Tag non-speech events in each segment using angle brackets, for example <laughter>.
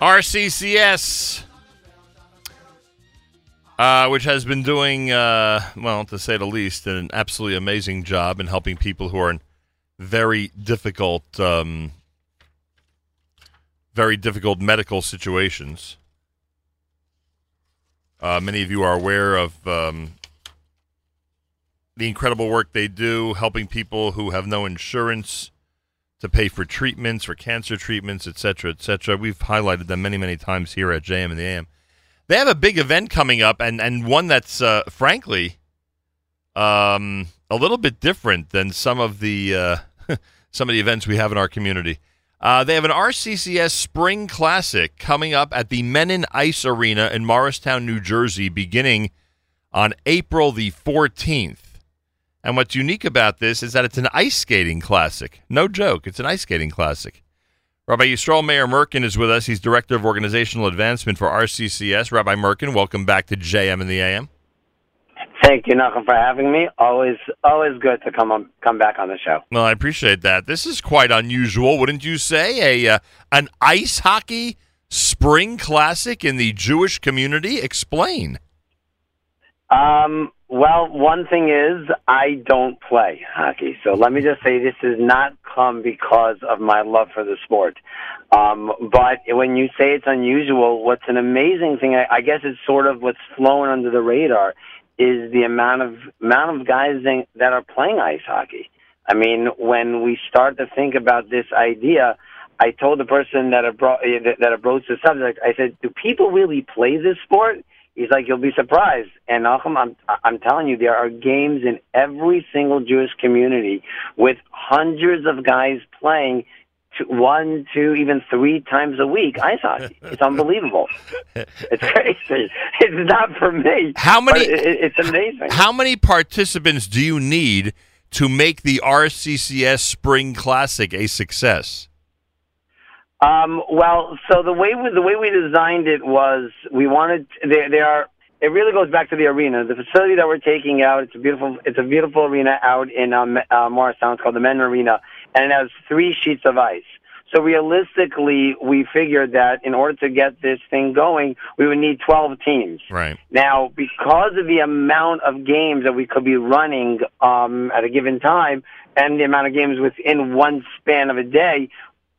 RCCS, uh, which has been doing, uh, well, to say the least, an absolutely amazing job in helping people who are in very difficult, um, very difficult medical situations. Uh, many of you are aware of um, the incredible work they do helping people who have no insurance to pay for treatments, for cancer treatments, et cetera, et cetera. We've highlighted them many, many times here at JM in the AM. They have a big event coming up, and, and one that's, uh, frankly, um, a little bit different than some of the uh, <laughs> some of the events we have in our community. Uh, they have an RCCS Spring Classic coming up at the Mennen Ice Arena in Morristown, New Jersey, beginning on April the 14th. And what's unique about this is that it's an ice skating classic. No joke, it's an ice skating classic. Rabbi Yisrael Meir Merkin is with us. He's Director of Organizational Advancement for RCCS. Rabbi Merkin, welcome back to JM in the AM. Thank you, Nachum, for having me. Always, always good to come on, come back on the show. Well, I appreciate that. This is quite unusual, wouldn't you say? A uh, an ice hockey spring classic in the Jewish community. Explain. Um, well, one thing is I don't play hockey, so let me just say this has not come because of my love for the sport. Um, but when you say it's unusual, what's an amazing thing, I, I guess it's sort of what's flown under the radar, is the amount of amount of guys that are playing ice hockey. I mean, when we start to think about this idea, I told the person that brought that approached the subject, I said, "Do people really play this sport?" He's like, you'll be surprised. And Nachum, I'm, I'm telling you, there are games in every single Jewish community with hundreds of guys playing two, one, two, even three times a week ice hockey. <laughs> It's unbelievable. it's crazy. <laughs> It's not for me. How many? It, it's amazing. How many participants do you need to make the RCCS Spring Classic a success? Um, well, so the way we, the way we designed it was we wanted there there are it really goes back to the arena. The facility that we're taking out, it's a beautiful it's a beautiful arena out in um, uh, Morristown. It's called the Men Arena, and it has three sheets of ice. So realistically, we figured that in order to get this thing going, we would need 12 teams. Right. Now, because of the amount of games that we could be running um, at a given time, and the amount of games within one span of a day,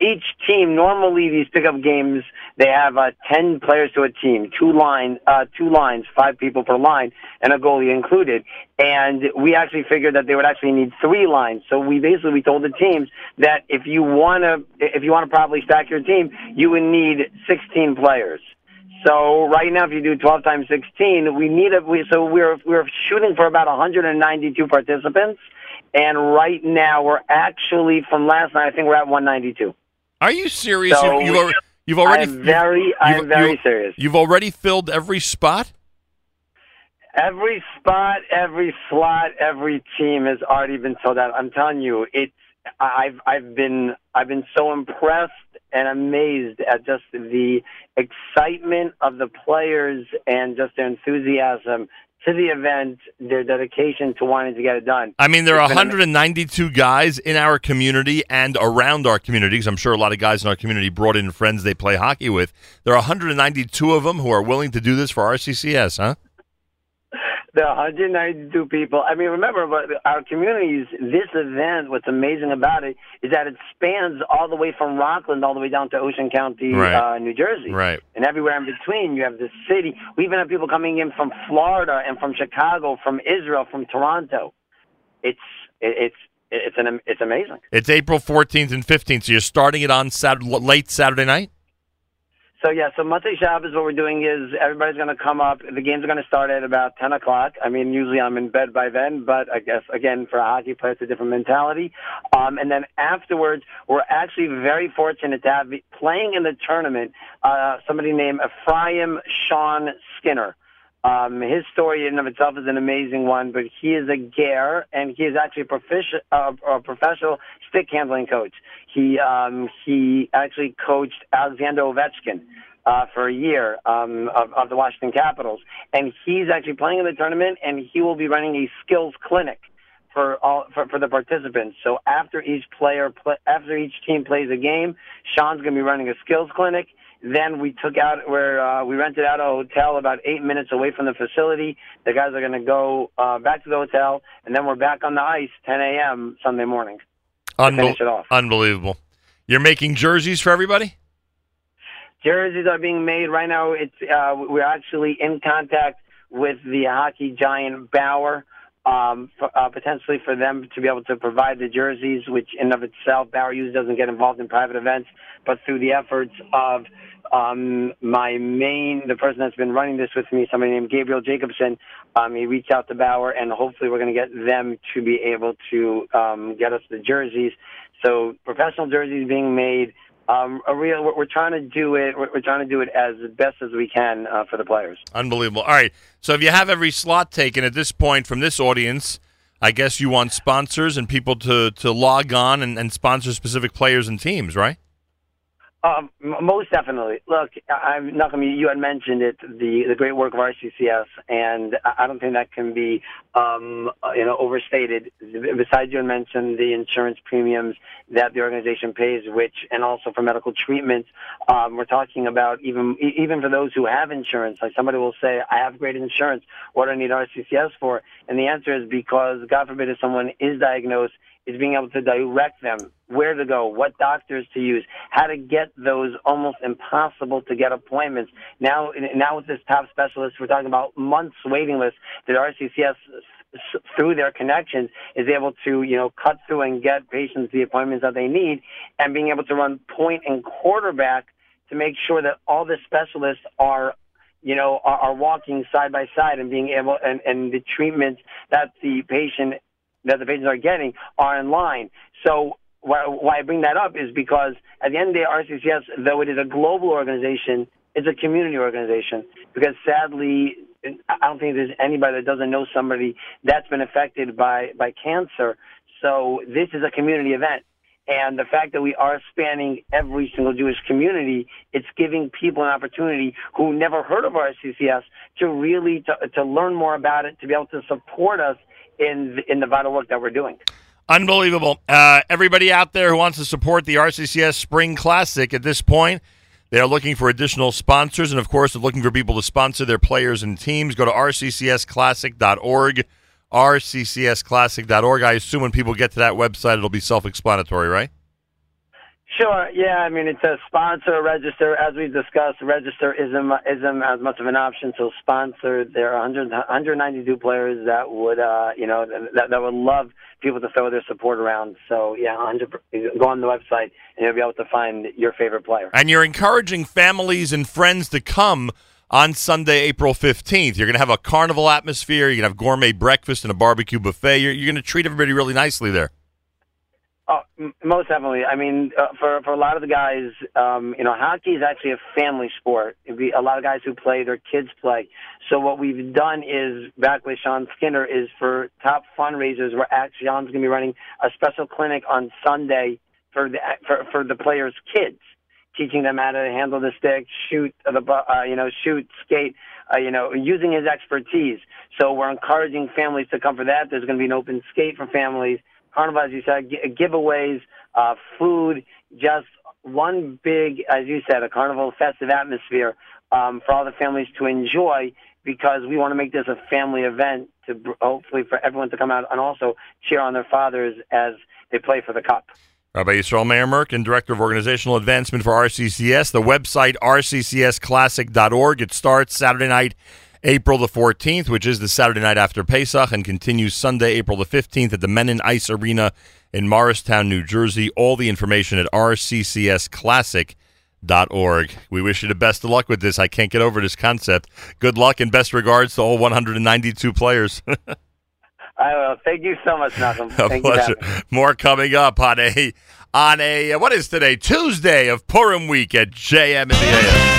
each team normally these pickup games they have uh, ten players to a team, two line, uh, two lines, five people per line, and a goalie included. And we actually figured that they would actually need three lines. So we basically we told the teams that if you want to if you want to properly stack your team, you would need sixteen players. So right now, if you do 12 times 16, we need a, we, so we're, we're shooting for about 192 participants. And right now, we're actually, from last night, I think we're at 192. Are you serious? So you've, already, you've already. I'm very, I'm very you've, serious. You've already filled every spot. Every spot, every slot, every team has already been sold out. I'm telling you, it's. I've I've been I've been so impressed and amazed at just the excitement of the players and just their enthusiasm to the event, their dedication to wanting to get it done. I mean, there are 192 guys in our community and around our community, because I'm sure a lot of guys in our community brought in friends they play hockey with. There are 192 of them who are willing to do this for RCCS, huh? The 192 people. I mean, remember, but our communities, this event, what's amazing about it is that it spans all the way from Rockland all the way down to Ocean County, right. uh, New Jersey. Right. And everywhere in between, you have the city. We even have people coming in from Florida and from Chicago, from Israel, from Toronto. It's, it's, it's an, it's amazing. It's April 14th and 15th, so you're starting it on Saturday, late Saturday night? So yeah, so Motzei Shabbos, what we're doing is everybody's going to come up. The games are going to start at about ten o'clock. I mean, usually I'm in bed by then, but I guess again for a hockey player, it's a different mentality. Um, and then afterwards, we're actually very fortunate to have playing in the tournament uh, somebody named Ephraim Sean Skinner. Um, his story in and of itself is an amazing one, but he is a ger and he is actually a, profici- uh, a professional stick handling coach. He um, he actually coached Alexander Ovechkin uh, for a year um, of, of the Washington Capitals, and he's actually playing in the tournament, and he will be running a skills clinic for all for, for the participants. So after each player, play, after each team plays a game, Sean's going to be running a skills clinic Then we took out where uh, we rented out a hotel about eight minutes away from the facility. The guys are going to go uh, back to the hotel, and then we're back on the ice 10 a.m. Sunday morning. Unbel- finish it off. Unbelievable. You're making jerseys for everybody? Jerseys are being made right now. It's uh, we're actually in contact with the hockey giant Bauer, um, for, uh, potentially for them to be able to provide the jerseys, which in of itself Bauer usually doesn't get involved in private events, but through the efforts of um, my main, the person that's been running this with me, somebody named Gabriel Jacobson, um, he reached out to Bauer, and hopefully we're going to get them to be able to um, get us the jerseys. So professional jerseys being made um, a real. We're, trying to do it. We're, we're trying to do it as best as we can uh, for the players. Unbelievable. All right. So if you have every slot taken at this point from this audience, I guess you want sponsors and people to, to log on and, and sponsor specific players and teams, right? Um, most definitely. Look, I'm not going to. You had mentioned it, the the great work of RCCS, and I don't think that can be, um, uh, you know, overstated. Besides, you had mentioned the insurance premiums that the organization pays, which, and also for medical treatments. Um, we're talking about even even for those who have insurance. Like somebody will say, "I have great insurance. What do I need RCCS for?" And the answer is because, God forbid, if someone is diagnosed is being able to direct them where to go, what doctors to use, how to get those almost impossible to get appointments. Now, now with this top specialist, we're talking about months waiting list that RCCS through their connections is able to, you know, cut through and get patients the appointments that they need and being able to run point and quarterback to make sure that all the specialists are you know, are, are walking side by side and being able, and, and the treatments that the patient that the patients are getting are in line. So why, why I bring that up is because at the end of the day, RCCS, though it is a global organization, it's a community organization. Because sadly, I don't think there's anybody that doesn't know somebody that's been affected by by cancer. So this is a community event. And the fact that we are spanning every single Jewish community, it's giving people an opportunity who never heard of RCCS to really to, to learn more about it, to be able to support us in in the vital work that we're doing. Unbelievable. Uh, everybody out there who wants to support the RCCS Spring Classic at this point, they are looking for additional sponsors, and of course, they're looking for people to sponsor their players and teams. Go to rccsclassic.org, rccsclassic.org. I assume when people get to that website, it'll be self-explanatory, right? Sure. Yeah. I mean, it says sponsor, register. As we've discussed, register isn't isn't as much of an option. So sponsor. There are 100, 192 players that would, uh, you know, that that would love people to throw their support around. So yeah, 100. Go on the website and you'll be able to find your favorite player. And you're encouraging families and friends to come on Sunday, April 15th. You're going to have a carnival atmosphere. You're going to have gourmet breakfast and a barbecue buffet. You're, you're going to treat everybody really nicely there. Oh, most definitely. I mean, uh, for for a lot of the guys, um, you know, hockey is actually a family sport. Be a lot of guys who play, their kids play. So what we've done is back with Sean Skinner is for top fundraisers. We're actually Sean's going to be running a special clinic on Sunday for the for for the players' kids, teaching them how to handle the stick, shoot the uh, you know shoot, skate. Uh, you know, using his expertise. So we're encouraging families to come for that. There's going to be an open skate for families. Carnival, as you said, gi- giveaways, uh, food, just one big, as you said, a carnival festive atmosphere um, for all the families to enjoy because we want to make this a family event to br- hopefully for everyone to come out and also cheer on their fathers as they play for the cup. Rabbi Yisrael Meir Merkin, Director of Organizational Advancement for RCCS. The website, rccsclassic.org. It starts Saturday night, April the 14th, which is the Saturday night after Pesach, and continues Sunday, April the 15th at the Mennen Ice Arena in Morristown, New Jersey. All the information at rccsclassic.org. We wish you the best of luck with this. I can't get over this concept. Good luck and best regards to all 192 players. <laughs> I will. Thank you so much, Malcolm. A Thank pleasure. More coming up on a on a what is today Tuesday of Purim week at JM in the AM.